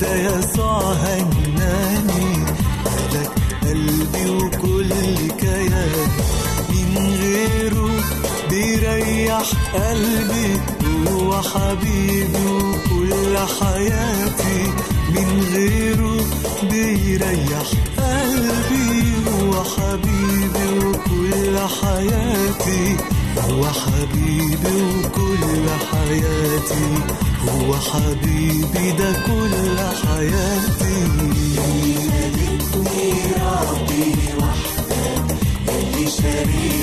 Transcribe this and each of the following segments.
ده يسوع هناني لك قلبي وكل كياني من غيره بيريح قلبي. هو حبيبي وكل حياتي. من غيره بيريح قلبي. هو حبيبي وكل حياتي. هو حبيبي وكل حياتي. هو حبيبي ده كل حياتي. اللي شاركني ربي وحدك اللي شاركني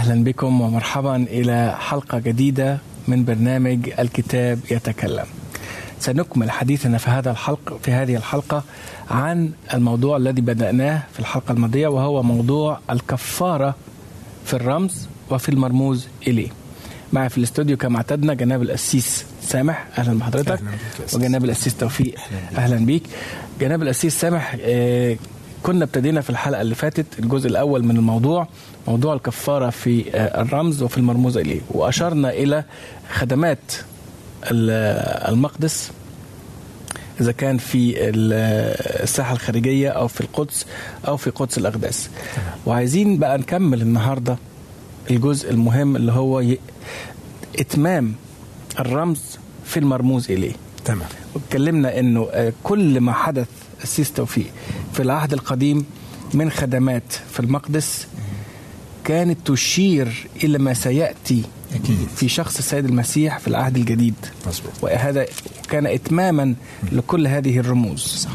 أهلا بكم ومرحبا إلى حلقة جديدة من برنامج الكتاب يتكلم. سنكمل حديثنا في هذا الحلقة في هذه الحلقة عن الموضوع الذي بدأناه في الحلقة الماضية وهو موضوع الكفارة في الرمز وفي المرموز إليه. معي في الاستوديو كما اعتدنا جناب القسيس سامح. أهلا بحضرتك. أهلاً. وجناب القسيس توفيق. أهلا بيك. جناب القسيس سامح آه، كنا ابتدينا في الحلقة اللي فاتت الجزء الأول من الموضوع موضوع الكفارة في آه، الرمز وفي المرموز إليه. وأشرنا إلى خدمات ال- المقدس إذا كان في ال- الساحة الخارجية أو في القدس أو في قدس الأقداس. وعايزين بقى نكمل النهارده الجزء المهم اللي هو إتمام الرمز في المرموز إليه. تمام. واتكلمنا إنه آه، كل ما حدث السيس توفيق في العهد القديم من خدمات في المقدس كانت تشير إلى ما سيأتي أكيد. في شخص السيد المسيح في العهد الجديد. وهذا كان اتماما لكل هذه الرموز.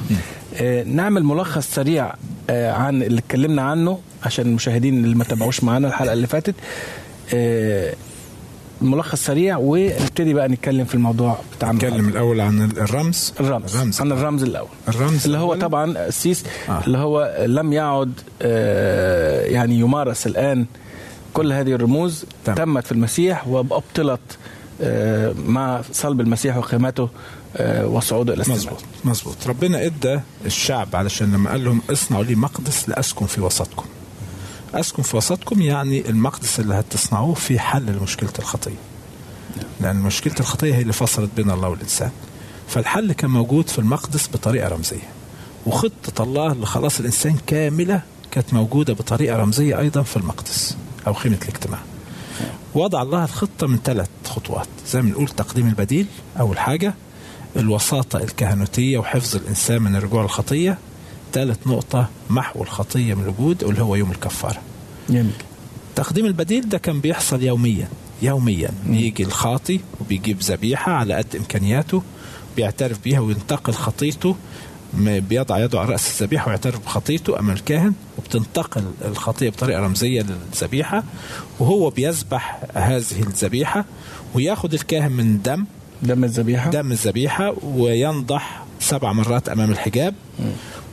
آه، نعمل ملخص سريع آه، عن اللي اتكلمنا عنه عشان المشاهدين اللي ما تابعوش معانا الحلقة اللي فاتت. آه، ملخص سريع ونبتدي بقى نتكلم في الموضوع بتاع نتكلم. الأول عن الرمز الرمز, الرمز عن الرمز الأول الرمز اللي هو الأول. طبعا السيس آه. اللي هو لم يعد آه، يعني يمارس الآن كل هذه الرموز تمام. تمت في المسيح وأبطلت آه، مع صلب المسيح وقيامته آه، وصعوده إلى السماء مظبوط مظبوط ربنا إدى الشعب علشان لما قال لهم اصنعوا لي مقدس لأسكن في وسطكم أسكن في وسطكم يعني المقدس اللي هتصنعوه في حل لمشكلة الخطية. لأن مشكلة الخطية هي اللي فصلت بين الله والإنسان. فالحل كان موجود في المقدس بطريقة رمزية. وخطة الله لخلاص الإنسان كاملة كانت موجودة بطريقة رمزية أيضا في المقدس أو خيمة الاجتماع. وضع الله الخطة من ثلاث خطوات. زي ما بنقول تقديم البديل أول حاجة الوساطة الكهنوتية وحفظ الإنسان من الرجوع للخطيه ثالث نقطة محو الخطية من الوجود اللي هو يوم الكفارة. جميل. تقديم البديل ده كان بيحصل يوميا يوميا. يجي الخاطي وبيجيب ذبيحة على قد إمكانياته بيعترف بيها وينتقل خطيته بيضع يده على رأس الذبيحة ويعترف بخطيته أمام الكاهن وبتنتقل الخطية بطريقة رمزية للذبيحة وهو بيذبح هذه الذبيحة وياخد الكاهن من دم دم الذبيحة. دم الذبيحة وينضح سبع مرات أمام الحجاب.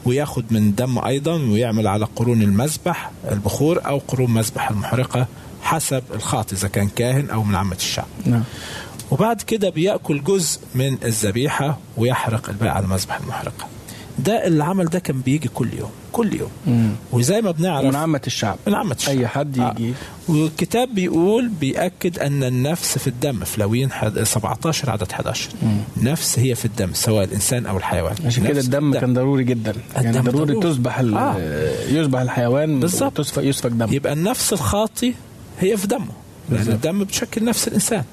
وياخد من دم أيضا ويعمل على قرون المذبح البخور أو قرون مذبح المحرقة حسب الخاطئ إذا كان كاهن أو من عامة الشعب. نعم. وبعد كده بيأكل جزء من الذبيحة ويحرق الباقي على مذبح المحرقة. ده العمل ده كان بيجي كل يوم كل يوم وزي ما بنعرف من عامة الشعب من عامة الشعب. أي حد يجي آه. والكتاب بيقول بيأكد أن النفس في الدم في لوين حد- 17 عدد 11 نفس هي في الدم سواء الإنسان أو الحيوان عشان كده نفس الدم كان ضروري جدا يعني الدم ضروري ضروري. تذبح ال- آه. يذبح الحيوان بالظبط. يسفك دم يبقى النفس الخاطي هي في دمه لأن. الدم بتشكل نفس الإنسان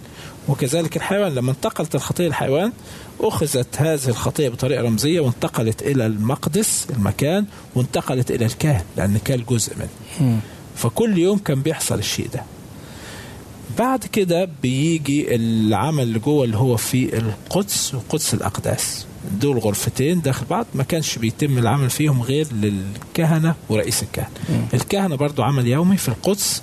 وكذلك الحيوان لما انتقلت الخطية الحيوان أخذت هذه الخطية بطريقة رمزية وانتقلت إلى المقدس المكان وانتقلت إلى الكاهن لأن كان جزء منه. فكل يوم كان بيحصل الشيء ده. بعد كده بيجي العمل اللي جوه اللي هو في القدس وقدس الأقداس. دول غرفتين داخل بعض ما كانش بيتم العمل فيهم غير للكهنة ورئيس الكهنة. الكهنة برضو عمل يومي في القدس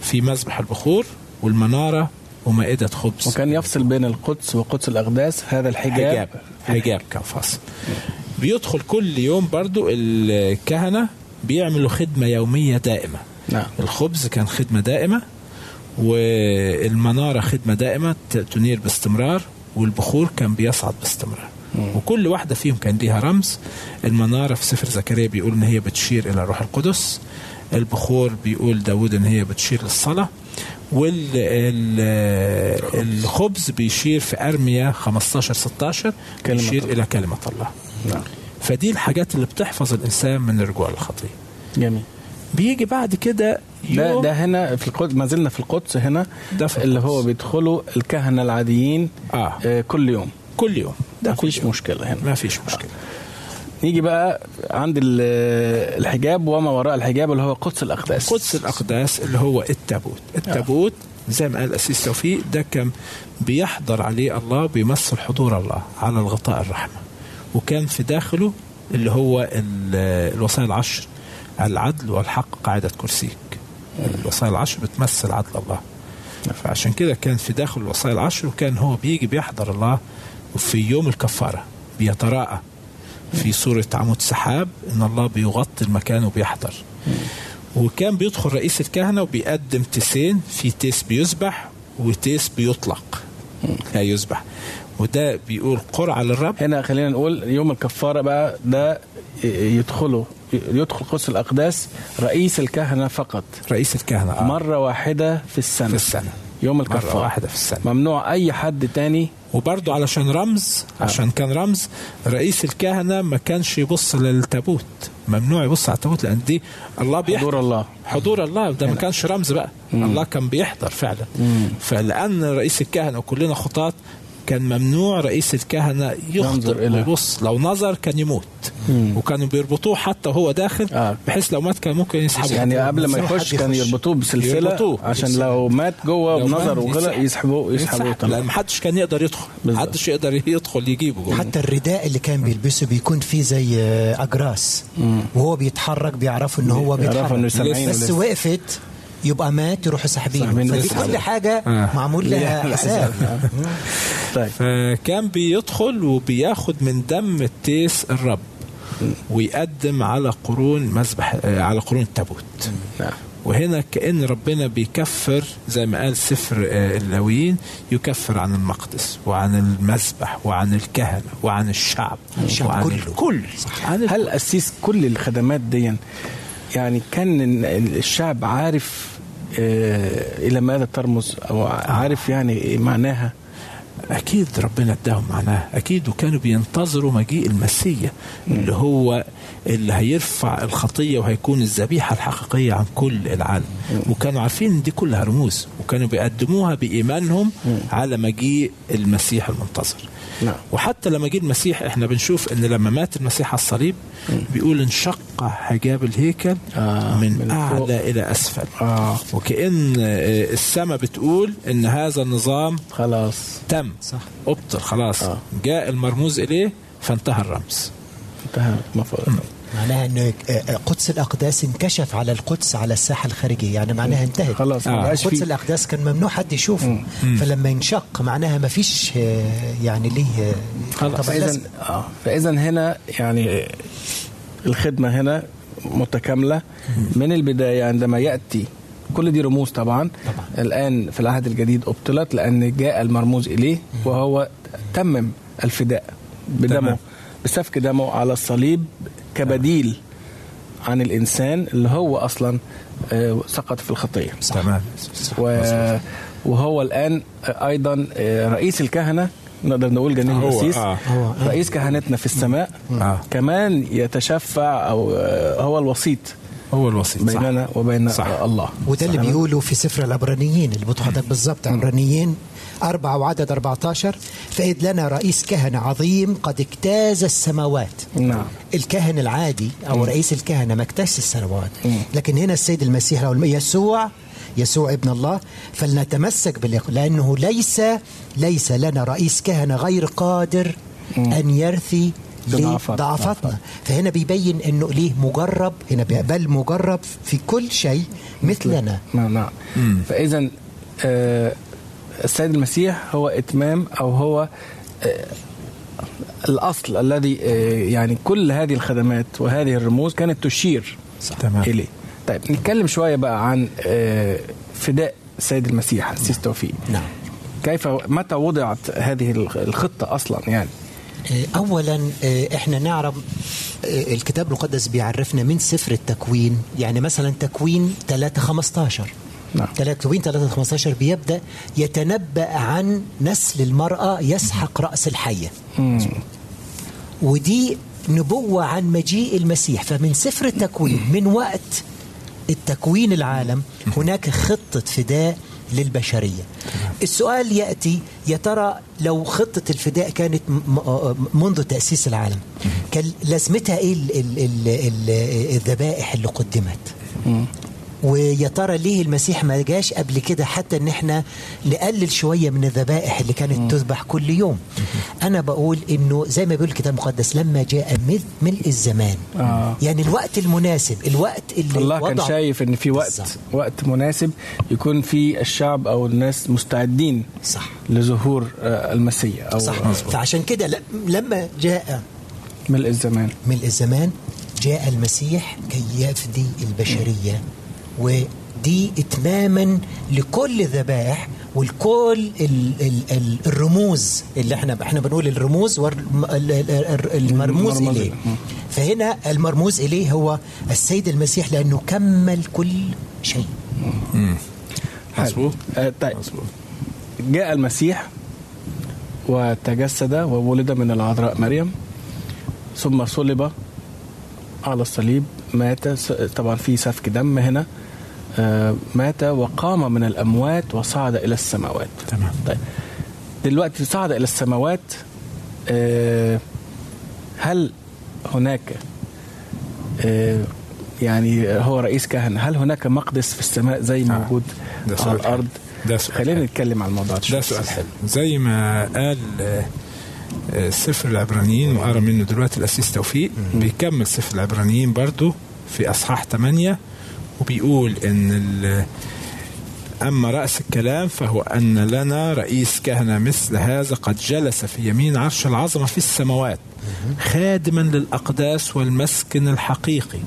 في مذبح البخور والمنارة ومائدة خبز. وكان يفصل بين القدس وقدس الأقداس هذا الحجاب. حجاب. حجاب كان فاصل. بيدخل كل يوم برضو الكهنة بيعملوا خدمة يومية دائمة. نعم. الخبز كان خدمة دائمة والمنارة خدمة دائمة تنير باستمرار والبخور كان بيصعد باستمرار. وكل واحدة فيهم كان ليها رمز. المنارة في سفر زكريا بيقول إن هي بتشير إلى الروح القدس. البخور بيقول داود إن هي بتشير للصلاة. والخبز بيشير في أرميا 15 16 كلمة بيشير. إلى كلمة الله. نعم. فدي الحاجات اللي بتحفظ الإنسان من الرجوع للخطيه جميل. بيجي بعد كده ده ده هنا في القدس ما زلنا في القدس هنا ده في اللي القدس. هو بيدخلوا الكهنة العاديين آه. آه كل يوم. كل يوم. ده كل مفيش يوم. مشكلة هنا. ما فيش مشكلة. نيجي بقى عند ال- الحجاب وما وراء الحجاب اللي هو قدس الأقداس. قدس الأقداس اللي هو التابوت. التابوت زي ما قال الأسيس توفيق ده كان بيحضر عليه الله بيمثل حضور الله على الغطاء الرحمة. وكان في داخله اللي هو ال- الوصايا العشر العدل والحق قاعدة كرسيك. الوصايا العشر بتمثل عدل الله. فعشان كده كان في داخل الوصايا العشر وكان هو بيجي بيحضر الله في يوم الكفارة بيتراءى. في صورة عمود سحاب إن الله بيغطي المكان وبيحضر. وكان بيدخل رئيس الكهنة وبيقدم تيسين في تيس بيذبح وتيس بيطلق. لا يذبح وده بيقول قرعة للرب هنا خلينا نقول يوم الكفارة بقى ده يدخله يدخل قدس الأقداس رئيس الكهنة فقط. رئيس الكهنة آه. مرة واحدة في السنة. في السنة. يوم مرة الكفارة واحدة في السنة. ممنوع أي حد تاني. وبرضه علشان رمز عشان كان رمز رئيس الكهنة ما كانش يبص للتابوت. ممنوع يبص على التابوت لأن دي الله بيحضر. حضور الله. حضور الله. ده ما كانش رمز بقى. الله كان بيحضر فعلا. فلأن رئيس الكهنة وكلنا خطاة كان ممنوع رئيس الكهنة ينظر يخطئ إلى- ويبص لو نظر كان يموت وكانوا بيربطوه حتى وهو داخل آه. بحيث لو مات كان ممكن يسحبوه يعني قبل ما يخش كان. يربطوه بسلسلة يربطوه عشان بسلسلة. لو مات جوه مات وغلق. يسحبوه يسحبوه يتسحب. طبعا لأن ما حدش كان يقدر يدخل بالظبط. ما حدش يقدر يدخل يجيبه جوه. حتى الرداء اللي كان بيلبسه بيكون فيه زي آه، أجراس وهو بيتحرك بيعرفوا إن هو بيتحرك بس لسه. وقفت يبقى مات يروحوا ساحبينه ساحبينه فدي. كل حاجة آه. معمول لها حساب طيب فكان بيدخل وبياخد من دم التيس الرب ويقدم على قرون مذبح آه، على قرون التابوت نعم وهنا كأن ربنا بيكفر زي ما قال سفر آه، اللاويين يكفر عن المقدس وعن المذبح وعن الكهنة وعن الشعب الشعب وعن كله. الكل عن الكل. هل أسيس كل الخدمات دي يعني كان ال- الشعب عارف آه، إلى ماذا ترمز أو عارف يعني معناها. أكيد ربنا اداهم معناه أكيد وكانوا بينتظروا مجيء المسيا اللي هو اللي هيرفع الخطية وهيكون الذبيحة الحقيقية عن كل العالم. وكانوا عارفين إن دي كلها رموز وكانوا بيقدموها بإيمانهم على مجيء المسيح المنتظر. نعم. وحتى لما جه المسيح إحنا بنشوف إن لما مات المسيح على الصليب بيقول انشق حجاب الهيكل آه، من, من فوق. أعلى إلى أسفل. آه. وكأن آه، السماء بتقول إن هذا النظام خلاص. تم. صح. أبطل خلاص. آه. جاء المرموز إليه فانتهى الرمز. انتهى معناها إنه آه، قدس الأقداس انكشف على القدس على الساحة الخارجية يعني معناها انتهت. خلاص. آه. قدس الأقداس كان ممنوع حد يشوفه. فلما ينشق معناها ما فيش آه، يعني ليه آه، خلاص. فإذا آه. فإذا هنا يعني الخدمة هنا متكاملة. من البداية عندما يأتي كل دي رموز طبعا طبعا. الآن في العهد الجديد أبطلت لأن جاء المرموز إليه وهو تمم الفداء بدمه تمام. بسفك دمه على الصليب كبديل عن الإنسان اللي هو أصلا آه، سقط في الخطية. تمام. و... وهو الآن أيضا رئيس الكهنة. نقدر نقول جميل هو، القسيس آه. آه. رئيس كهنتنا في السماء آه. كمان يتشفع أو آه، هو الوسيط هو الوسيط صح. بيننا وبين صح. الله وده اللي؟ بيقولوا في سفر العبرانيين اللي بتحضر بالظبط عبرانيين أربعة وعدد 14 فإذ لنا رئيس كهنة عظيم قد اجتاز السماوات نعم الكاهن العادي أو رئيس الكهنة ما اجتاز السماوات لكن هنا السيد المسيح أو يسوع يسوع ابن الله فلنتمسك بالإخ لأنه ليس ليس لنا رئيس كهنة غير قادر أن يرثي. ضعفاتنا فهنا بيبين إنه ليه مجرب هنا بل مجرب في كل شيء مثلنا. نعم نعم. فاذا آه، السيد المسيح هو إتمام أو هو آه، الأصل الذي آه، يعني كل هذه الخدمات وهذه الرموز كانت تشير تمام. إليه. طيب نتكلم شوية بقى عن آه، فداء السيد المسيح السيس توفيق. نعم. كيف متى وضعت هذه الخطة أصلا يعني؟ آه، اولا آه، إحنا نعرف الكتاب المقدس بيعرفنا من سفر التكوين. يعني مثلا تكوين 3 15 نعم. تكوين 3 15 بيبدأ يتنبأ عن نسل المرأة يسحق رأس الحية. ودي نبوة عن مجيء المسيح. فمن سفر التكوين من وقت التكوين العالم هناك خطة فداء للبشرية. السؤال يأتي يا ترى لو خطة الفداء كانت م- منذ تأسيس العالم كان لازمتها إيه ال- الذبائح اللي قدمت؟ ويا ترى ليه المسيح ما جاش قبل كده حتى إن إحنا نقلل شوية من الذبائح اللي كانت تذبح كل يوم؟ أنا بقول إنه زي ما بيقول الكتاب المقدس لما جاء مل- ملء الزمان. آه. يعني الوقت المناسب الوقت اللي الله كان شايف إن في وقت بالظبط. وقت مناسب يكون في الشعب أو الناس مستعدين صح. لظهور آه، المسيح أو صح. آه، فعشان كده لما جاء ملء الزمان. ملء الزمان جاء المسيح كي يفدي البشرية. ودي إتماما لكل الذبائح والكل ال ال ال الرموز اللي إحنا إحنا بنقول الرموز والمرموز المرموز إليه. فهنا المرموز إليه هو السيد المسيح لأنه كمل كل شيء. مظبوط. آه، طيب. جاء المسيح وتجسد وولد من العذراء مريم ثم صلب على الصليب مات س- طبعا في سفك دم هنا. مات وقام من الأموات وصعد إلى السماوات تمام. طيب دلوقتي صعد إلى السماوات آه، هل هناك آه، يعني هو رئيس كهنة هل هناك مقدس في السماء زي آه. موجود ده على حلو. ده سؤال خلينا. نتكلم عن الموضوع ده سؤال حلو زي ما قال آه، آه، سفر العبرانيين وقرا منه دلوقتي الأسيس توفيق بيكمل سفر العبرانيين برضو في أصحاح 8 وبيقول ال- أما رأس الكلام فهو أن لنا رئيس كهنة مثل هذا قد جلس في يمين عرش العظمة في السماوات خادما للأقداس والمسكن الحقيقي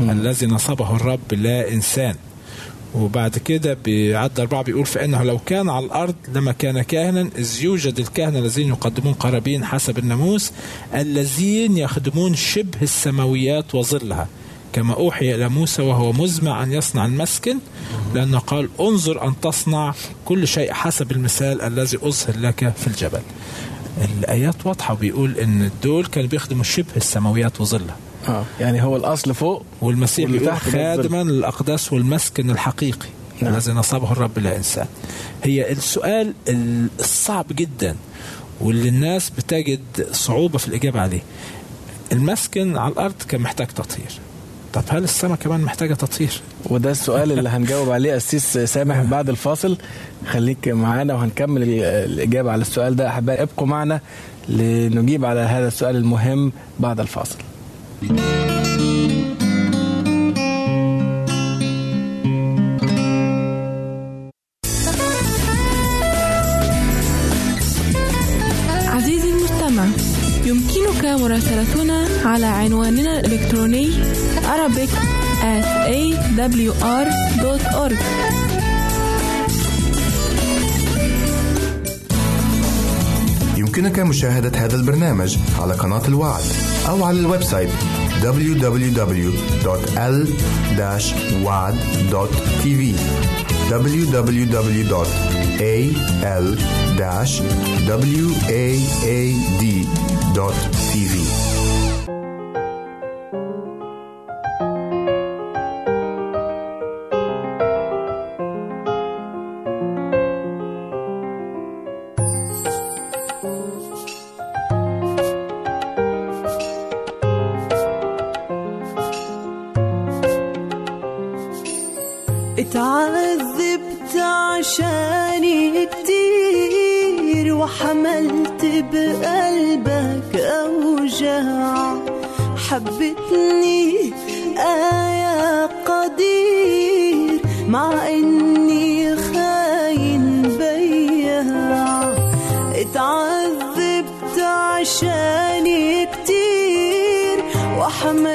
الذي نصبه الرب لا إنسان. وبعد كده بعد أربعة بيقول فإنه لو كان على الأرض لما كان كاهنا إذ يوجد الكهنة الذين يقدمون قرابين حسب الناموس الذين يخدمون شبه السماويات وظلها. كما أوحي إلى موسى وهو مزمع أن يصنع المسكن لأنه قال انظر أن تصنع كل شيء حسب المثال الذي أظهر لك في الجبل. الآيات واضحة وبيقول إن دول كانوا بيخدموا شبه السماويات وظلها آه يعني هو الأصل فوق والمسيح بيقول. خادما للأقداس والمسكن الحقيقي نعم. الذي نصبه الرب لا إنسان. هي السؤال ال- الصعب جدا واللي الناس بتجد صعوبة في الإجابة عليه. المسكن على الأرض كان محتاج تطهير. طب هل السماء كمان محتاجة تطهير؟ وده السؤال اللي هنجاوب عليه أسيس سامح بعد الفاصل. خليك معانا وهنكمل ال- الإجابة على السؤال ده. أحبائي ابقوا معنا لنجيب على هذا السؤال المهم بعد الفاصل. awr.org يمكنك مشاهدة هذا البرنامج على قناة الوعد أو على ال website www.l-wad.tv www.al-waad.tv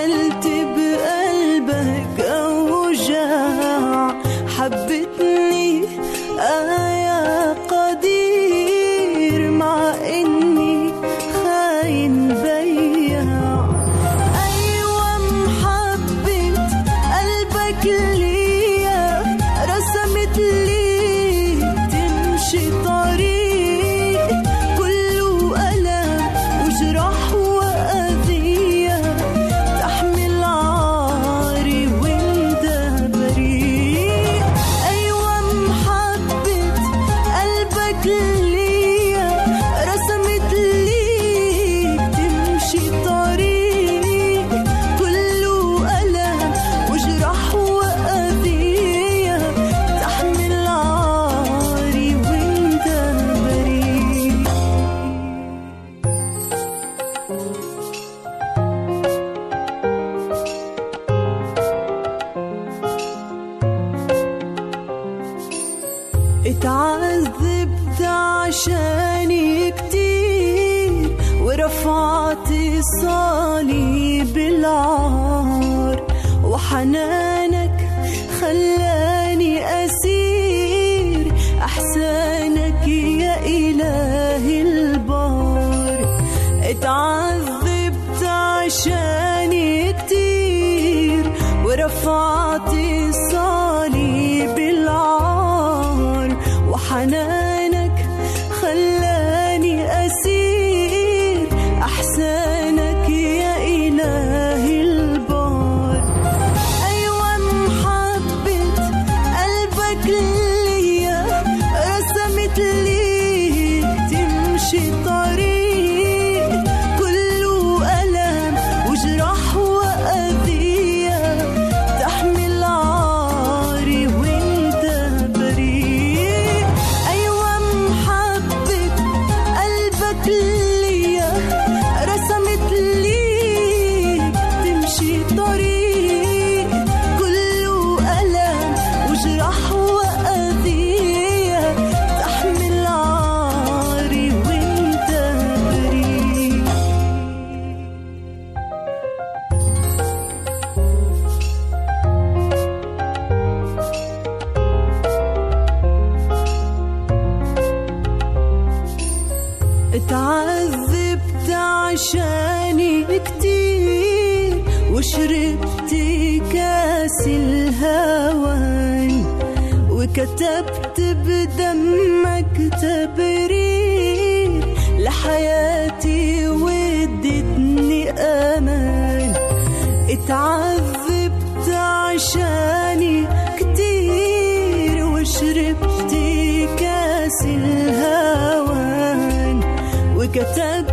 melted to. تعذبت عشاني كتير وشربت كاس الهوان وكتبت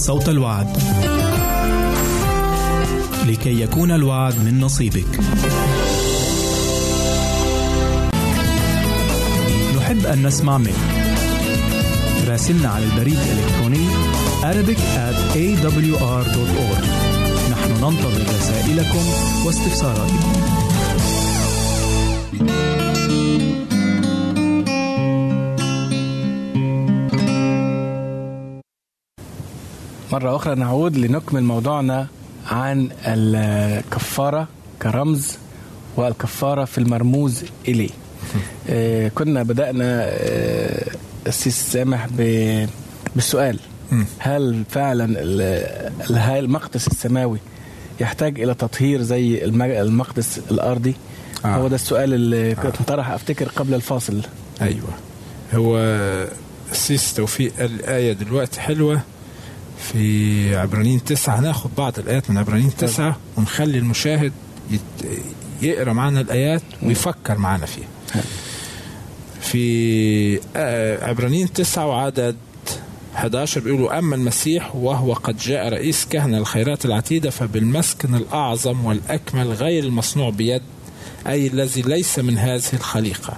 صوت الوعد. لكي يكون الوعد من نصيبك. نحب أن نسمع منك. راسلنا على البريد الإلكتروني Arabic at awr.org. نحن ننتظر رسائلكم واستفساراتكم. مرة أخرى نعود لنكمل موضوعنا عن الكفارة كرمز والكفارة في المرموز إليه آه، كنا بدأنا آه، السيس سامح ب- بالسؤال. هل فعلا المقدس السماوي يحتاج إلى تطهير زي الم- المقدس الأرضي؟ آه. هو ده السؤال اللي كنت طرح أفتكر قبل الفاصل. أيوه. هو السيس توفيق قال الآية دلوقتي حلوة. في عبرانيين تسعة. هناخد بعض الآيات من عبرانيين تسعة ونخلي المشاهد يت- يقرأ معنا الآيات ويفكر معنا فيها. في آه، عبرانيين تسعة وعدد 11 بيقولوا أما المسيح وهو قد جاء رئيس كهنة الخيرات العتيدة فبالمسكن الأعظم والأكمل غير المصنوع بيد أي الذي ليس من هذه الخليقة.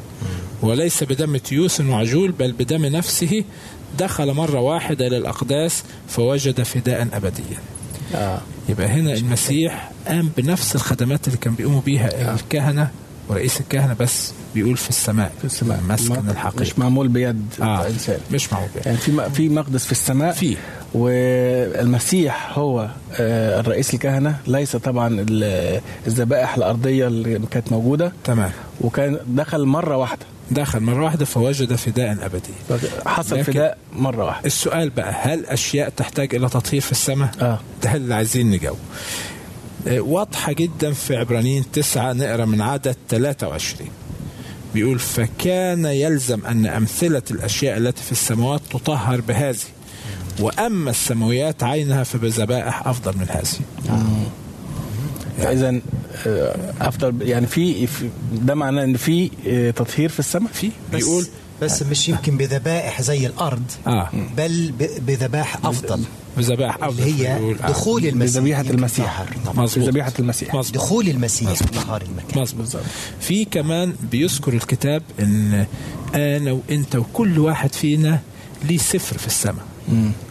وليس بدم تيوس وعجول بل بدم نفسه دخل مرة واحدة إلى الأقداس فوجد فداء أبديا. آه. يبقى هنا المسيح قام بنفس الخدمات اللي كان بيقوموا بيها الكهنة ورئيس الكهنة بس بيقول في السماء في السماء. مسكن الحقيقي. مش معمول بيد آه. إنسان مش معقول يعني في في مقدس في السماء. في. والمسيح هو آه، الرئيس الكهنة ليس طبعا ال- الذبائح الأرضية اللي كانت موجودة. تمام. وكان دخل مرة واحدة. دخل مرة واحدة فوجد فداء أبدي. حصل لكن- فداء مرة واحدة. السؤال بقى هل أشياء تحتاج إلى تطهير في السماء؟ آه. ده اللي عايزين نجاوب. آه، واضحة جدا في عبرانيين تسعة نقرأ من عدد 23 بيقول فكان يلزم أن أمثلة الأشياء التي في السماوات تطهر بهذه. وأما السماويات عينها فبذبائح أفضل من هذه. فإذا آه، أفضل يعني في ده معناه إن في آه، تطهير في السماء؟ في. بيقول بس مش يمكن بذبائح زي الأرض آه. بل بذبائح أفضل. بذبائح أفضل اللي هي آه. دخول المسيح. بذبيحه المسيح. بذبيحة المسيح. مظبوط. دخول المسيح طهار المكان. مظبوط. في كمان بيذكر الكتاب إن أنا وإنت وكل واحد فينا ليه سفر في السماء.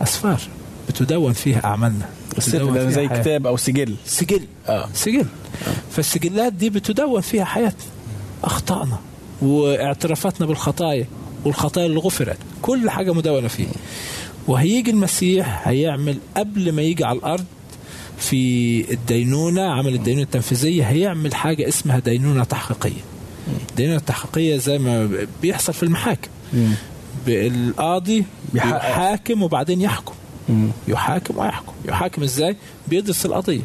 أسفار بتدون فيها أعمالنا. بتدون ده زي حياتنا. كتاب أو سجل. سجل. آه. سجل. فالسجلات دي بتدون فيها حياتنا اخطائنا واعترافاتنا بالخطايا والخطايا اللي غفرت. كل حاجة مدونه فيه. وهيجي المسيح هيعمل قبل ما يجي على الأرض في الدينونة عمل الدينونة التنفيذية هيعمل حاجة اسمها دينونة تحقيقية. الدينونه التحقيقيه زي ما بيحصل في المحاكم. القاضي بيحقق. يحاكم وبعدين يحكم. يحاكم ويحكم. يحاكم إزاي؟ بيدرس القضية.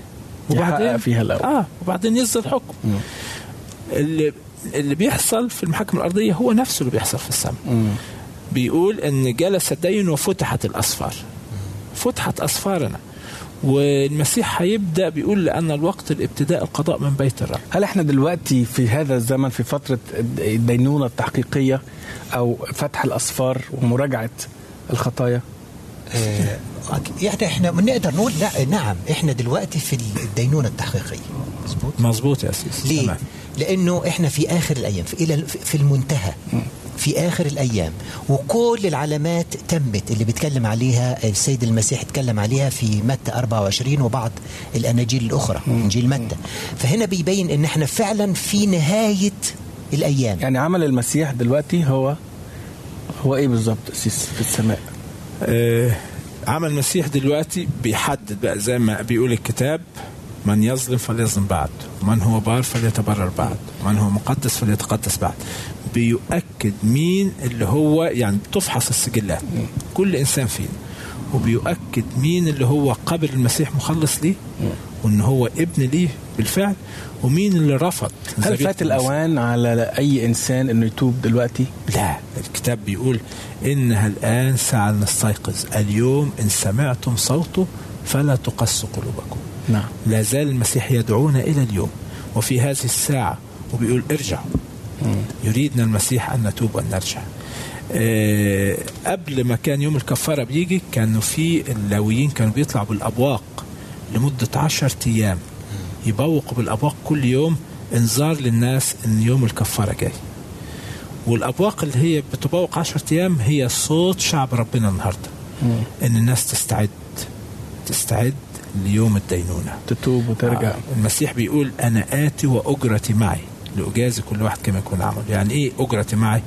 يحقق فيها الأول. آه وبعدين يصدر حكم. اللي اللي بيحصل في المحاكم الأرضية هو نفسه اللي بيحصل في السماء. بيقول إن جلس الدين وفتحت الأسفار. فتحت أسفارنا. والمسيح هيبدأ بيقول لأن الوقت الابتداء القضاء من بيت الرب. هل إحنا دلوقتي في هذا الزمن في فترة الدينونة التحقيقية أو فتح الأسفار ومراجعة الخطايا؟ يعني إحنا نقدر نقول لا نعم إحنا دلوقتي في الدينونة التحقيقية. مظبوط؟ مظبوط يا سيدي ليه؟ تمام. لأنه إحنا في آخر الأيام في إلى في المنتهى في آخر الأيام. وكل العلامات تمت اللي بيتكلم عليها السيد المسيح اتكلم عليها في متى 24 وبعض الأناجيل الأخرى إنجيل متى. فهنا بيبين إن إحنا فعلا في نهاية الأيام. يعني عمل المسيح دلوقتي هو هو إيه بالظبط في السماء؟ آه، عمل المسيح دلوقتي بيحدد بقى زي ما بيقول الكتاب من يظلم فليظلم بعد من هو بار فليتبرر بعد من هو مقدس فليتقدس بعد. بيؤكد مين اللي هو يعني تفحص السجلات كل إنسان فينا. وبيؤكد مين اللي هو قبل المسيح مخلص ليه؟ وان هو ابن ليه بالفعل ومين اللي رفض هل فات المسيح. الأوان على أي إنسان إنه يتوب دلوقتي؟ لا الكتاب بيقول إنها الآن ساعة نستيقظ اليوم إن سمعتم صوته فلا تقسوا قلوبكم. نعم. لا زال المسيح يدعونا إلى اليوم. وفي هذه الساعة وبيقول ارجعوا. يريدنا المسيح أن نتوب وأن نرجع. آه، قبل ما كان يوم الكفارة بيجي كانوا في اللاويين كانوا بيطلعوا بالأبواق. لمدة عشر أيام. يبوقوا بالأبواق كل يوم إنذار للناس إن يوم الكفارة جاي. والأبواق اللي هي بتبوق عشر أيام هي صوت شعب ربنا النهاردة. إن الناس تستعد تستعد ليوم الدينونة. تتوب وترجع. آه، المسيح بيقول أنا آتي وأجرتي معي. لأجازي كل واحد كما يكون عمله يعني إيه أجرتي معي؟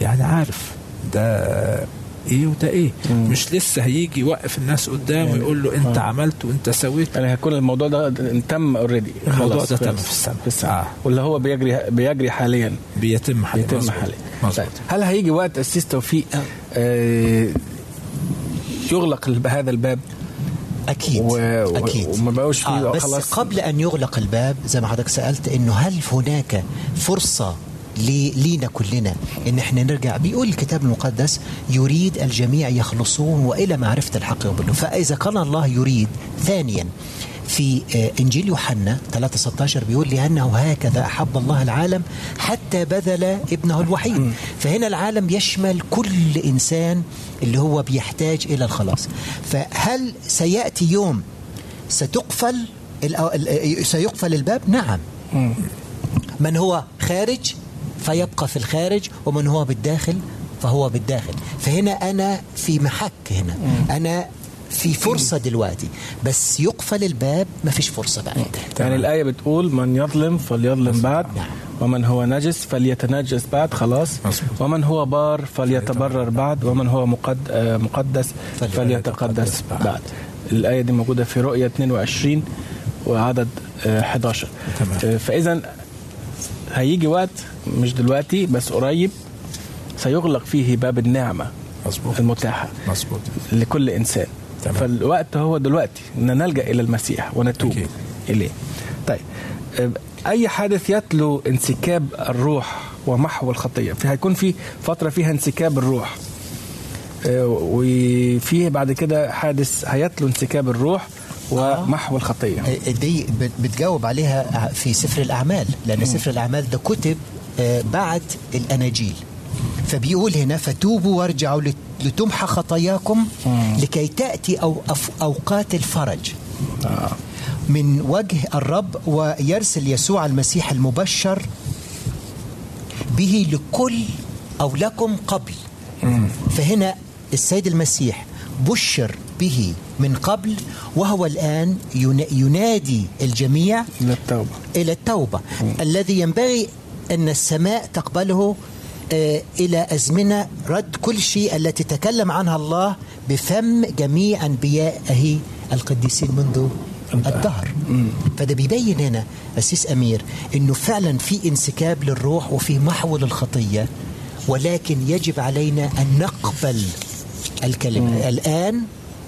يعني عارف. ده إيه وده إيه؟ مم. مش لسه هيجي يوقف الناس قدامه يعني- ويقول له أنت آه. عملت وأنت سويت. يعني هيكون الموضوع ده تم already الموضوع ده تم في السماء. في السماء. آه. واللي هو بيجري بيجري حاليا. بيتم حاليا. بيتم. حاليا. مظبوط. طيب. هل هيجي وقت أسيس توفيق آه يغلق هذا الباب؟ أكيد. و... أكيد. وما بقوش فيه آه بس خلاص. قبل أن يغلق الباب زي ما حضرتك سألت إنه هل هناك فرصة لينا كلنا. إن إحنا نرجع بيقول الكتاب المقدس يريد الجميع يخلصون وإلى معرفه الحق يضلون فإذا كان الله يريد ثانيا في آه، إنجيل يوحنا 3:16 بيقول لأنه هكذا أحب الله العالم حتى بذل ابنه الوحيد. فهنا العالم يشمل كل إنسان اللي هو بيحتاج إلى الخلاص. فهل سيأتي يوم ستقفل سيقفل الباب؟ نعم. من هو؟ خارج فيبقى في الخارج ومن هو بالداخل؟ فهو بالداخل. فهنا أنا في محك هنا. أنا في فرصة دلوقتي. بس يقفل الباب ما فيش فرصة بقى يعني الآية بتقول من يظلم فليظلم بعد نعم. ومن هو نجس فليتنجس بعد. خلاص. ومن هو بار فليتبرر بعد ومن هو مقد آه، مقدس فليتقدس بعد. بعد. الآية دي موجودة في رؤية 22 وعدد آه، 11 تمام. آه، فإذا هيجي وقت مش دلوقتي بس قريب سيغلق فيه باب النعمة مظبوط. المتاحة مظبوط. لكل إنسان. تمام. فالوقت هو دلوقتي. إن نلجأ إلى المسيح ونتوب أكيد. إليه. طيب. أي حادث يتلو انسكاب الروح ومحو الخطية؟ في هيكون في فترة فيها انسكاب الروح. أه، وفيه بعد كده حادث هيتلو انسكاب الروح ومحو الخطية. دي بت- بتجاوب عليها في سفر الأعمال لأن سفر الأعمال ده كتب آه، بعد الأناجيل. فبيقول هنا فتوبوا وارجعوا لت- لتمحى خطاياكم لكي تأتي أو أف- أوقات الفرج. من وجه الرب ويرسل يسوع المسيح المبشر به لكل أو لكم قبل فهنا السيد المسيح بشر به من قبل وهو الآن ين- ينادي الجميع للتوبه إلى التوبة. الذي ينبغي أن السماء تقبله آه، إلى أزمنة رد كل شيء التي تكلم عنها الله بفم جميع أنبيائه القديسين منذ الدهر. فده بيبين هنا أسيس أمير أنه فعلا في انسكاب للروح وفي محو للخطية ولكن يجب علينا أن نقبل الكلمة. الآن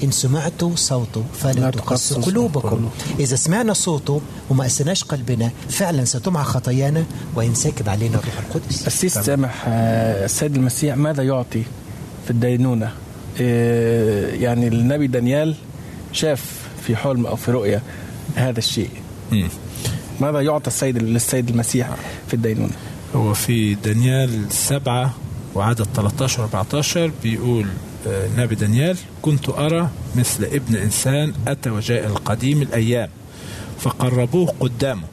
إن سمعتوا صوته فلا لا تقسوا قلوبكم. إذا سمعنا صوته وما أسناش قلبنا فعلا ستمعى خطايانا وينسكب علينا الروح القدس. السيس سامح آه، السيد المسيح ماذا يعطي في الدينونة؟ آه، يعني النبي دانيال شاف في حلم أو في رؤية هذا الشيء. ماذا يعطى السيد للسيد المسيح في الدينونة؟ هو في دانيال سبعة وعدد 13 و 14 بيقول نبي دانيال كنت أرى مثل ابن إنسان أتى وجاء القديم الأيام فقربوه قدامه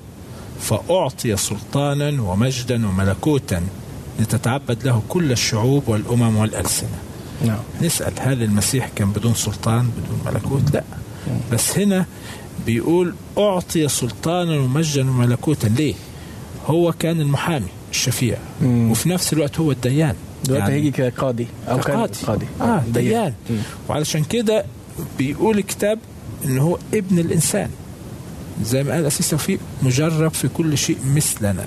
فأعطي سلطانا ومجدا وملكوتا لتتعبد له كل الشعوب والأمم والألسنة. نعم. نسأل هل المسيح كان بدون سلطان بدون ملكوت؟ لا. بس هنا بيقول أعطي سلطانا ومجدا وملكوتا. ليه؟ هو كان المحامي الشفيع. مم. وفي نفس الوقت هو الديان. دلوقتي يعني هيجي كقاضي أو كان قاضي. آه ديان. مم. وعلشان كده بيقول الكتاب إن هو ابن الإنسان. زي ما قال الاسيس توفيق مجرب في كل شيء مثلنا.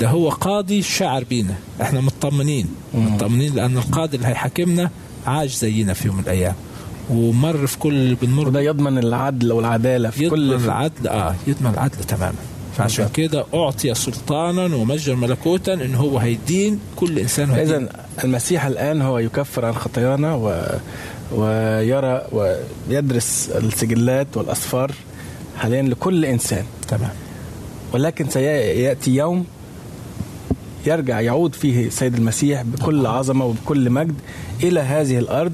ده هو قاضي شعر بينا. إحنا مطمنين. مطمنين لأن القاضي اللي هيحاكمنا عاش زينا في يوم من الأيام. ومر في كل اللي بنمر وده يضمن العدل والعدالة في يضمن كل العدل. آه يضمن العدل تماما. فعشان بالظبط. كده أعطي سلطانا ومجدا ملكوتا إن هو هيدين كل إنسان وهيدين إذا المسيح الآن هو يكفر عن خطايانا و... ويرى ويدرس السجلات والأسفار حاليا لكل إنسان. تمام. ولكن سيأتي يوم يرجع يعود فيه سيد المسيح بكل عظمة وبكل مجد إلى هذه الأرض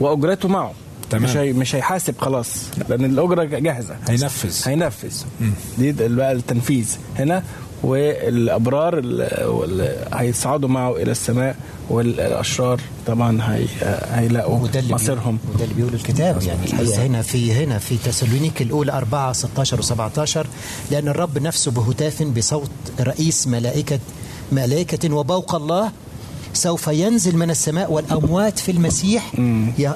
وأجرته معه. تمام. مش هي مش هيحاسب خلاص لأن الأجرة جاهزة. هينفذ. هينفذ. دي بقى التنفيذ هنا والأبرار ال- وال- هيصعدوا معه إلى السماء والأشرار طبعا هي هيلاقوا وده اللي مصيرهم. وده اللي بيقول الكتاب. يعني الحقيقة هنا في هنا في تسالونيك الأولى 4 16 و17 لأن الرب نفسه بهتاف بصوت رئيس ملائكه ملائكة وبوق الله سوف ينزل من السماء والأموات في المسيح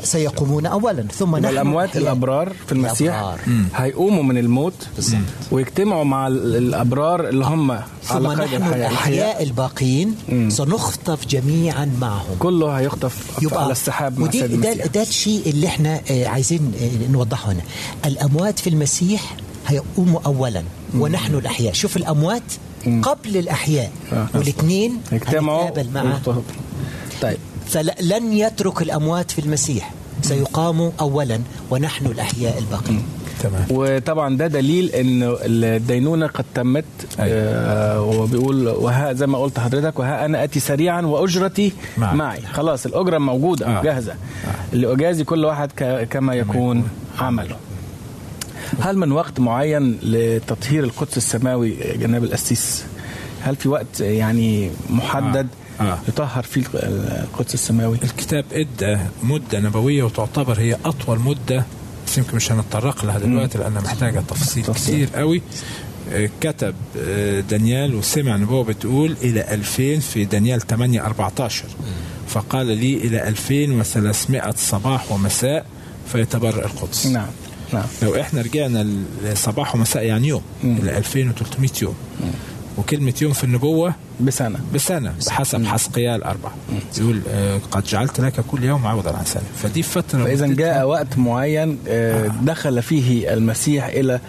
سيقومون اولا. ثم نحن الأموات أحياء. الأبرار في المسيح الأبرار. هيقوموا من الموت بالظبط. ويجتمعوا مع ال- الأبرار اللي هم ثم على قيد نحن الحياة. الأحياء الباقين سنخطف جميعا معهم. كله هيخطف على السحاب مع ودي ده, ده الشيء اللي إحنا آه، عايزين آه، نوضحه هنا. الأموات في المسيح هيقوموا اولا ونحن الأحياء. شوف الأموات قبل الأحياء آه. والاثنين هيجتمعوا هنتقابل معه ويخطفوا. طيب فلن يترك الأموات في المسيح سيقاموا اولا ونحن الأحياء الباقين تمام وطبعا ده دليل إن الدينونة قد تمت أيوة. آه وبيقول وها زي ما قلت حضرتك وها أنا أتي سريعا وأجرتي معي. معي خلاص الأجرة موجودة آه. آه. جاهزة آه. لاجازي كل واحد ك- كما يكون عمله هل من وقت معين لتطهير القدس السماوي جناب القسيس؟ هل في وقت يعني محدد آه. آه. يطهر فيه القدس السماوي؟ الكتاب إدى مدة نبوية وتعتبر هي أطول مدة بس يمكن مش هنتطرق لها دلوقتي لأنها محتاجة تفصيل تفصيل. كتير قوي. آه، كتب آه، دانيال وسمع نبوه بتقول إلى 2000 في دانيال 8 14 فقال لي إلى 2300 صباح ومساء فيتبرأ القدس. نعم. نعم. لو إحنا رجعنا لصباح ومساء يعني يوم إلى 2300 يوم. وكلمة يوم في النبوة بسنة. بسنة بحسب حسقيال أربعة. يقول آه، قد جعلت لك كل يوم عوضا عن سنة فدي فترة فإذا جاء وقت معين آه، دخل فيه المسيح إلى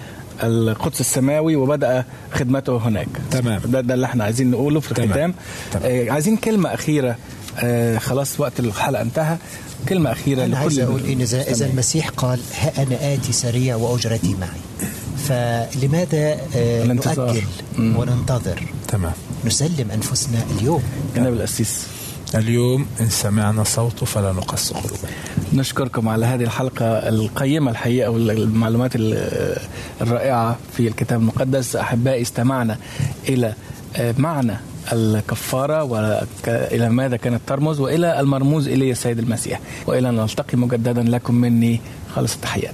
القدس السماوي وبدأ خدمته هناك. تمام. ده, ده اللي إحنا عايزين نقوله في تمام. الختام. تمام. آه، عايزين كلمة أخيرة آه، خلاص وقت الحلقة انتهى. كلمة أخيرة أنا عايز لكل أقول إن اذا إذا. المسيح قال ها أنا آتي سريع وأجرتي معي. فلماذا آه،. نؤجل مم. وننتظر؟ تمام. نسلم أنفسنا اليوم. جناب القسيس. اليوم إن سمعنا صوته فلا نقص قلوبنا. نشكركم على هذه الحلقة القيمة الحقيقة والمعلومات ال- الرائعة في الكتاب المقدس. أحبائي استمعنا إلى آه، معنى الكفارة وإلى ماذا كانت ترمز وإلى المرموز إليه السيد المسيح. وإلى أن نلتقي مجددا لكم مني خالص التحيات.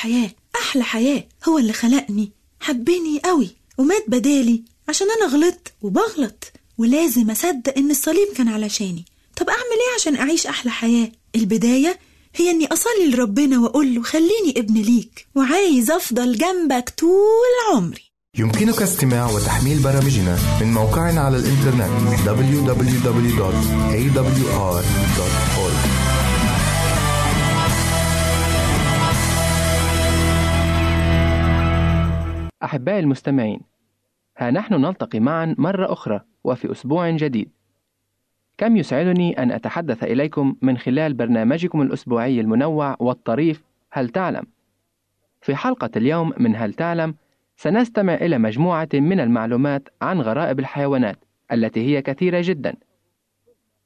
الحياة أحلى حياة هو اللي خلقني. حبني قوي ومات بدالي عشان أنا غلطت وبغلط ولازم أصدق إن الصليب كان علشاني. طب أعمل إيه عشان أعيش أحلى حياة؟ البداية هي إني أصلي لربنا وأقول له خليني ابن ليك وعايز أفضل جنبك طول عمري. يمكنك استماع وتحميل برامجنا من موقعنا على الإنترنت www.awr.org أحبائي المستمعين ها نحن نلتقي معا مرة أخرى وفي أسبوع جديد. كم يسعدني أن أتحدث إليكم من خلال برنامجكم الأسبوعي المنوع والطريف هل تعلم؟ في حلقة اليوم من هل تعلم سنستمع إلى مجموعة من المعلومات عن غرائب الحيوانات التي هي كثيرة جدا.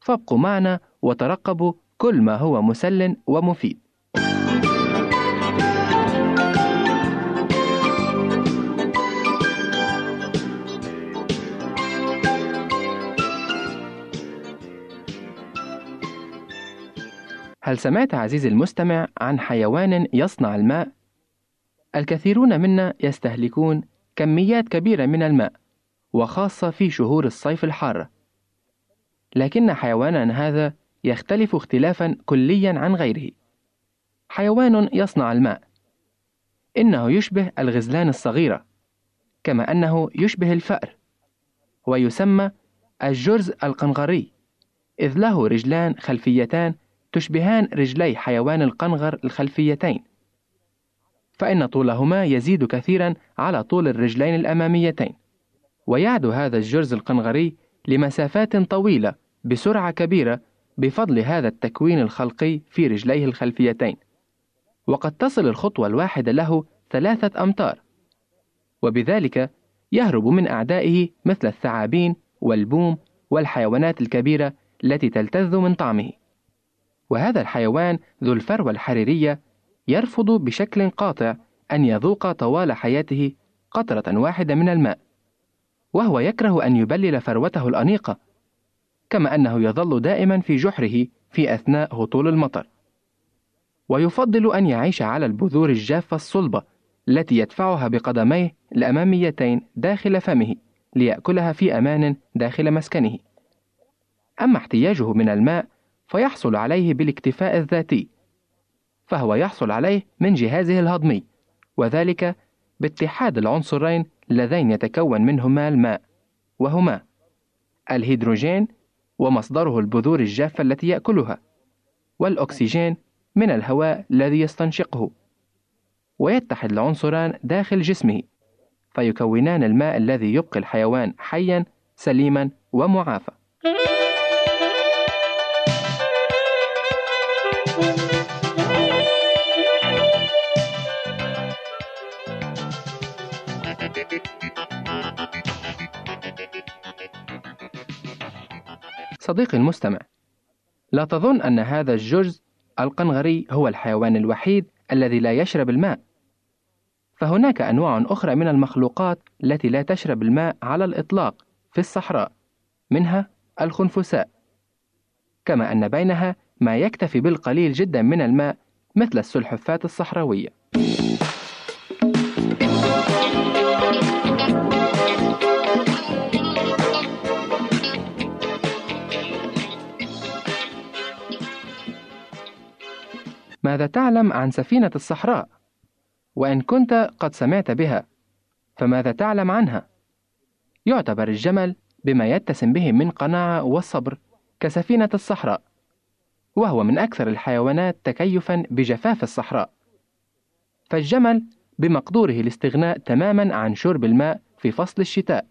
فابقوا معنا وترقبوا كل ما هو مسل ومفيد. هل سمعت عزيزي المستمع عن حيوان يصنع الماء؟ الكثيرون منا يستهلكون كميات كبيرة من الماء وخاصة في شهور الصيف الحارة لكن حيواننا هذا يختلف اختلافا كليا عن غيره. حيوان يصنع الماء. إنه يشبه الغزلان الصغيرة كما أنه يشبه الفأر ويسمى الجرز القنغري إذ له رجلان خلفيتان تشبهان رجلي حيوان القنغر الخلفيتين. فإن طولهما يزيد كثيرا على طول الرجلين الأماميتين. ويعدو هذا الجرز القنغري لمسافات طويلة بسرعة كبيرة بفضل هذا التكوين الخلقي في رجليه الخلفيتين. وقد تصل الخطوة الواحدة له ثلاثة أمتار. وبذلك يهرب من أعدائه مثل الثعابين والبوم والحيوانات الكبيرة التي تلتذ من طعمه. وهذا الحيوان ذو الفروة الحريرية يرفض بشكل قاطع أن يذوق طوال حياته قطرة واحدة من الماء وهو يكره أن يبلل فروته الأنيقة كما أنه يظل دائما في جحره في أثناء هطول المطر ويفضل أن يعيش على البذور الجافة الصلبة التي يدفعها بقدميه الأماميتين داخل فمه ليأكلها في أمان داخل مسكنه. أما احتياجه من الماء فيحصل عليه بالاكتفاء الذاتي، فهو يحصل عليه من جهازه الهضمي، وذلك باتحاد العنصرين اللذين يتكون منهما الماء، وهما الهيدروجين ومصدره البذور الجافة التي يأكلها، والأكسجين من الهواء الذي يستنشقه. ويتحد العنصران داخل جسمه فيكونان الماء الذي يبقي الحيوان حيا سليما ومعافى صديقي المستمع لا تظن أن هذا الجرز القنغري هو الحيوان الوحيد الذي لا يشرب الماء. فهناك أنواع أخرى من المخلوقات التي لا تشرب الماء على الإطلاق في الصحراء منها الخنفساء. كما أن بينها ما يكتفي بالقليل جدا من الماء مثل السلحفات الصحراوية. ماذا تعلم عن سفينة الصحراء؟ وإن كنت قد سمعت بها، فماذا تعلم عنها؟ يعتبر الجمل بما يتسم به من قناعة والصبر كسفينة الصحراء، وهو من أكثر الحيوانات تكيفًا بجفاف الصحراء. فالجمل بمقدوره الاستغناء تمامًا عن شرب الماء في فصل الشتاء،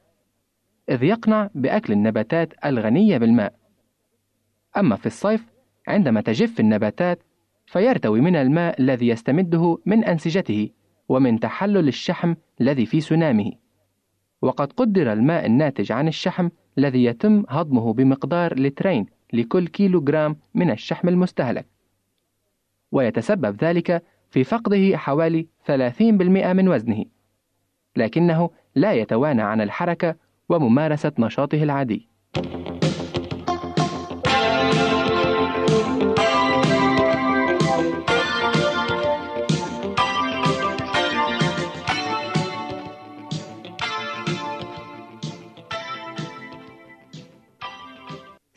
إذ يقنع بأكل النباتات الغنية بالماء. أما في الصيف عندما تجف النباتات فيرتوي من الماء الذي يستمده من أنسجته ومن تحلل الشحم الذي في سنامه. وقد قدر الماء الناتج عن الشحم الذي يتم هضمه بمقدار لترين لكل كيلو جرام من الشحم المستهلك. ويتسبب ذلك في فقده حوالي 30% من وزنه. لكنه لا يتوانى عن الحركة وممارسة نشاطه العادي.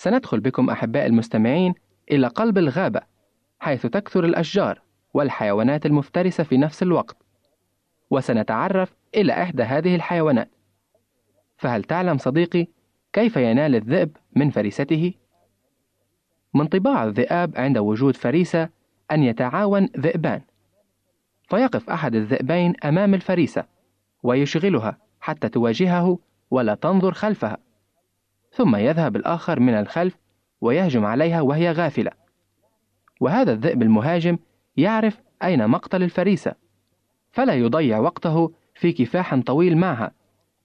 سندخل بكم أحباء المستمعين إلى قلب الغابة حيث تكثر الأشجار والحيوانات المفترسة في نفس الوقت وسنتعرف إلى إحدى هذه الحيوانات فهل تعلم صديقي كيف ينال الذئب من فريسته؟ من طباع الذئاب عند وجود فريسة أن يتعاون ذئبان فيقف أحد الذئبين أمام الفريسة ويشغلها حتى تواجهه ولا تنظر خلفها ثم يذهب الآخر من الخلف ويهجم عليها وهي غافلة. وهذا الذئب المهاجم يعرف أين مقتل الفريسة فلا يضيع وقته في كفاح طويل معها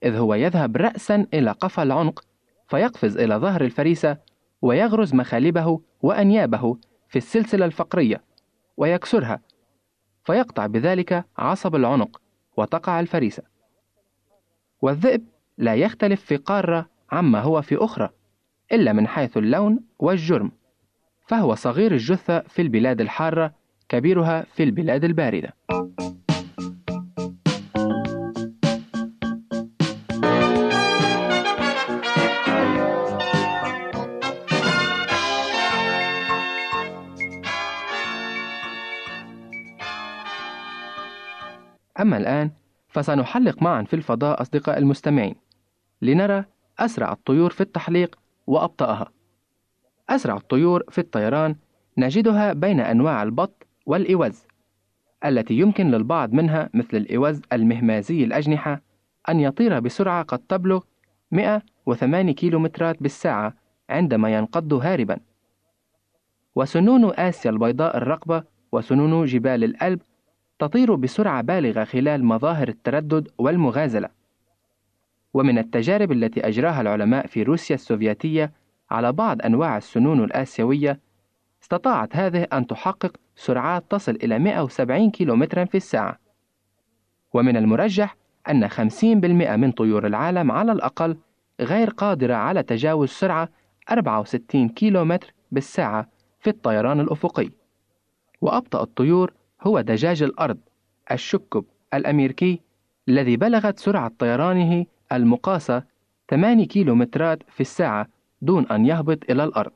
إذ هو يذهب رأسا إلى قفا العنق فيقفز إلى ظهر الفريسة ويغرز مخالبه وأنيابه في السلسلة الفقرية ويكسرها فيقطع بذلك عصب العنق وتقع الفريسة. والذئب لا يختلف في قارة عما هو في أخرى إلا من حيث اللون والجرم فهو صغير الجثة في البلاد الحارة كبيرها في البلاد الباردة. أما الآن فسنحلق معا في الفضاء أصدقاء المستمعين لنرى أسرع الطيور في التحليق وأبطأها. أسرع الطيور في الطيران نجدها بين أنواع البط والإوز التي يمكن للبعض منها مثل الإوز المهمازي الأجنحة أن يطير بسرعة قد تبلغ 108 كيلومترات بالساعة عندما ينقض هاربا. وسنون آسيا البيضاء الرقبة وسنون جبال الألب تطير بسرعة بالغة خلال مظاهر التردد والمغازلة. ومن التجارب التي أجراها العلماء في روسيا السوفيتية على بعض أنواع السنون الآسيوية استطاعت هذه أن تحقق سرعات تصل إلى 170 كيلومترا في الساعة. ومن المرجح أن 50% من طيور العالم على الأقل غير قادرة على تجاوز سرعة 64 كيلومتر بالساعة في الطيران الأفقي. وأبطأ الطيور هو دجاج الأرض الشكب الأمريكي الذي بلغت سرعة طيرانه المقاسة 8 كيلومترات في الساعة دون أن يهبط إلى الأرض.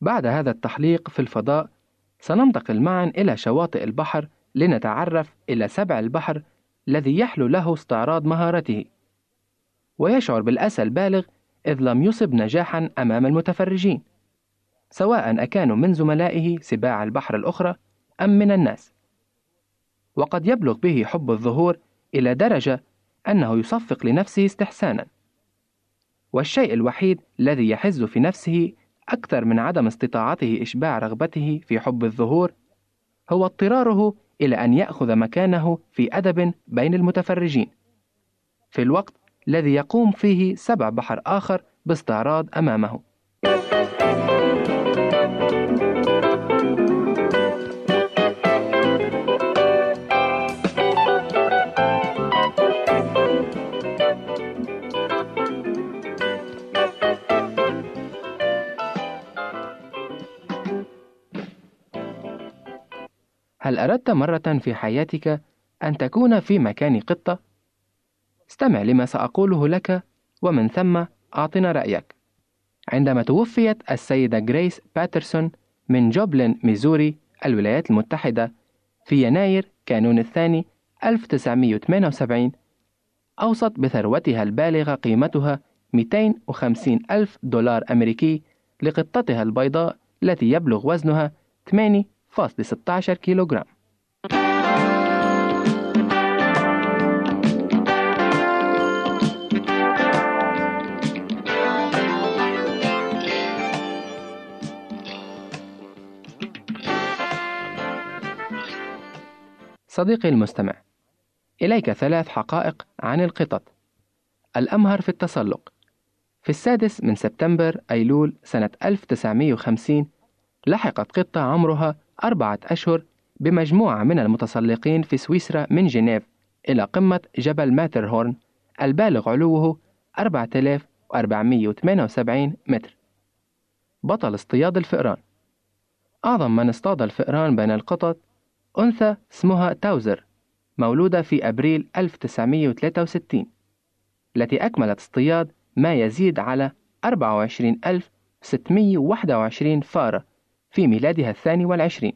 بعد هذا التحليق في الفضاء سننتقل معا إلى شواطئ البحر لنتعرف إلى سبع البحر الذي يحلو له استعراض مهارته. ويشعر بالأسى البالغ إذ لم يصب نجاحا أمام المتفرجين سواء أكانوا من زملائه سباع البحر الأخرى أم من الناس. وقد يبلغ به حب الظهور إلى درجة أنه يصفق لنفسه استحسانا. والشيء الوحيد الذي يحز في نفسه أكثر من عدم استطاعته إشباع رغبته في حب الظهور هو اضطراره إلى أن يأخذ مكانه في أدب بين المتفرجين. في الوقت الذي يقوم فيه سبع بحر آخر باستعراض أمامه. هل أردت مرة في حياتك أن تكون في مكان قطة؟ استمع لما سأقوله لك ومن ثم أعطنا رأيك. عندما توفيت السيدة جريس باترسون من جوبلين ميزوري الولايات المتحدة في يناير كانون الثاني 1978 أوصت بثروتها البالغة قيمتها 250 ألف دولار أمريكي لقطتها البيضاء التي يبلغ وزنها 8.16 كيلوغرام. صديقي المستمع إليك ثلاث حقائق عن القطط. الأمهر في التسلق. في السادس من سبتمبر أيلول سنة 1950 لحقت قطة عمرها أربعة أشهر بمجموعة من المتسلقين في سويسرا من جنيف إلى قمة جبل ماترهورن البالغ علوه 4478 متر. بطل اصطياد الفئران. أعظم من اصطاد الفئران بين القطط أنثى اسمها تاوزر مولودة في أبريل 1963 التي أكملت اصطياد ما يزيد على 24621 فارة. في ميلادها الثاني والعشرين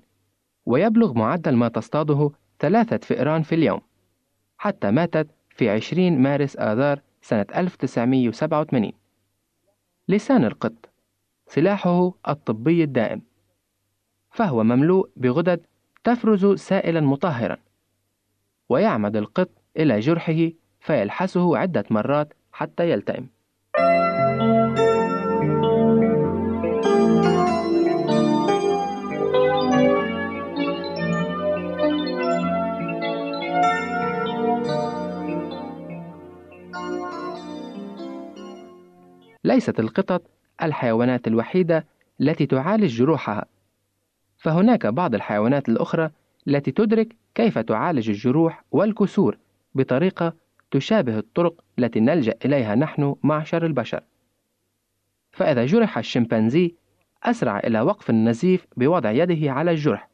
ويبلغ معدل ما تصطاده ثلاثة فئران في اليوم حتى ماتت في 20 مارس آذار سنة 1987 لسان القط سلاحه الطبي الدائم فهو مملوء بغدد تفرز سائلا مطهرا ويعمد القط إلى جرحه فيلحسه عدة مرات حتى يلتئم. ليست القطط الحيوانات الوحيدة التي تعالج جروحها فهناك بعض الحيوانات الأخرى التي تدرك كيف تعالج الجروح والكسور بطريقة تشابه الطرق التي نلجأ إليها نحن معشر البشر. فإذا جرح الشمبانزي أسرع إلى وقف النزيف بوضع يده على الجرح،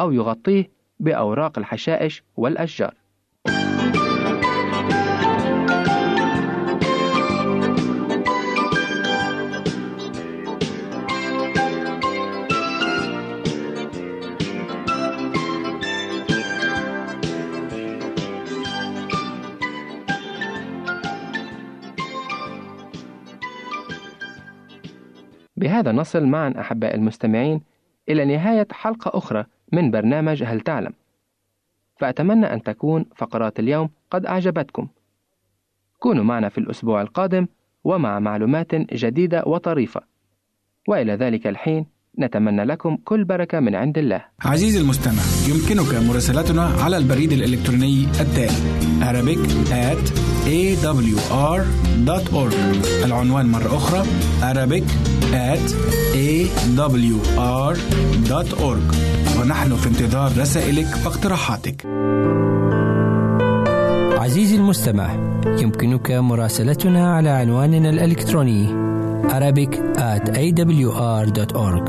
أو يغطيه بأوراق الحشائش والأشجار بهذا نصل معا أحباء المستمعين إلى نهاية حلقة أخرى من برنامج هل تعلم. فأتمنى أن تكون فقرات اليوم قد أعجبتكم. كونوا معنا في الأسبوع القادم ومع معلومات جديدة وطريفة. وإلى ذلك الحين نتمنى لكم كل بركة من عند الله. عزيزي المستمع يمكنك مراسلتنا على البريد الإلكتروني التالي Arabic at awr.org العنوان مرة أخرى Arabic at awr.org ونحن في انتظار رسائلك واقتراحاتك. عزيزي المستمع يمكنك مراسلتنا على عنواننا الإلكتروني Arabic at awr.org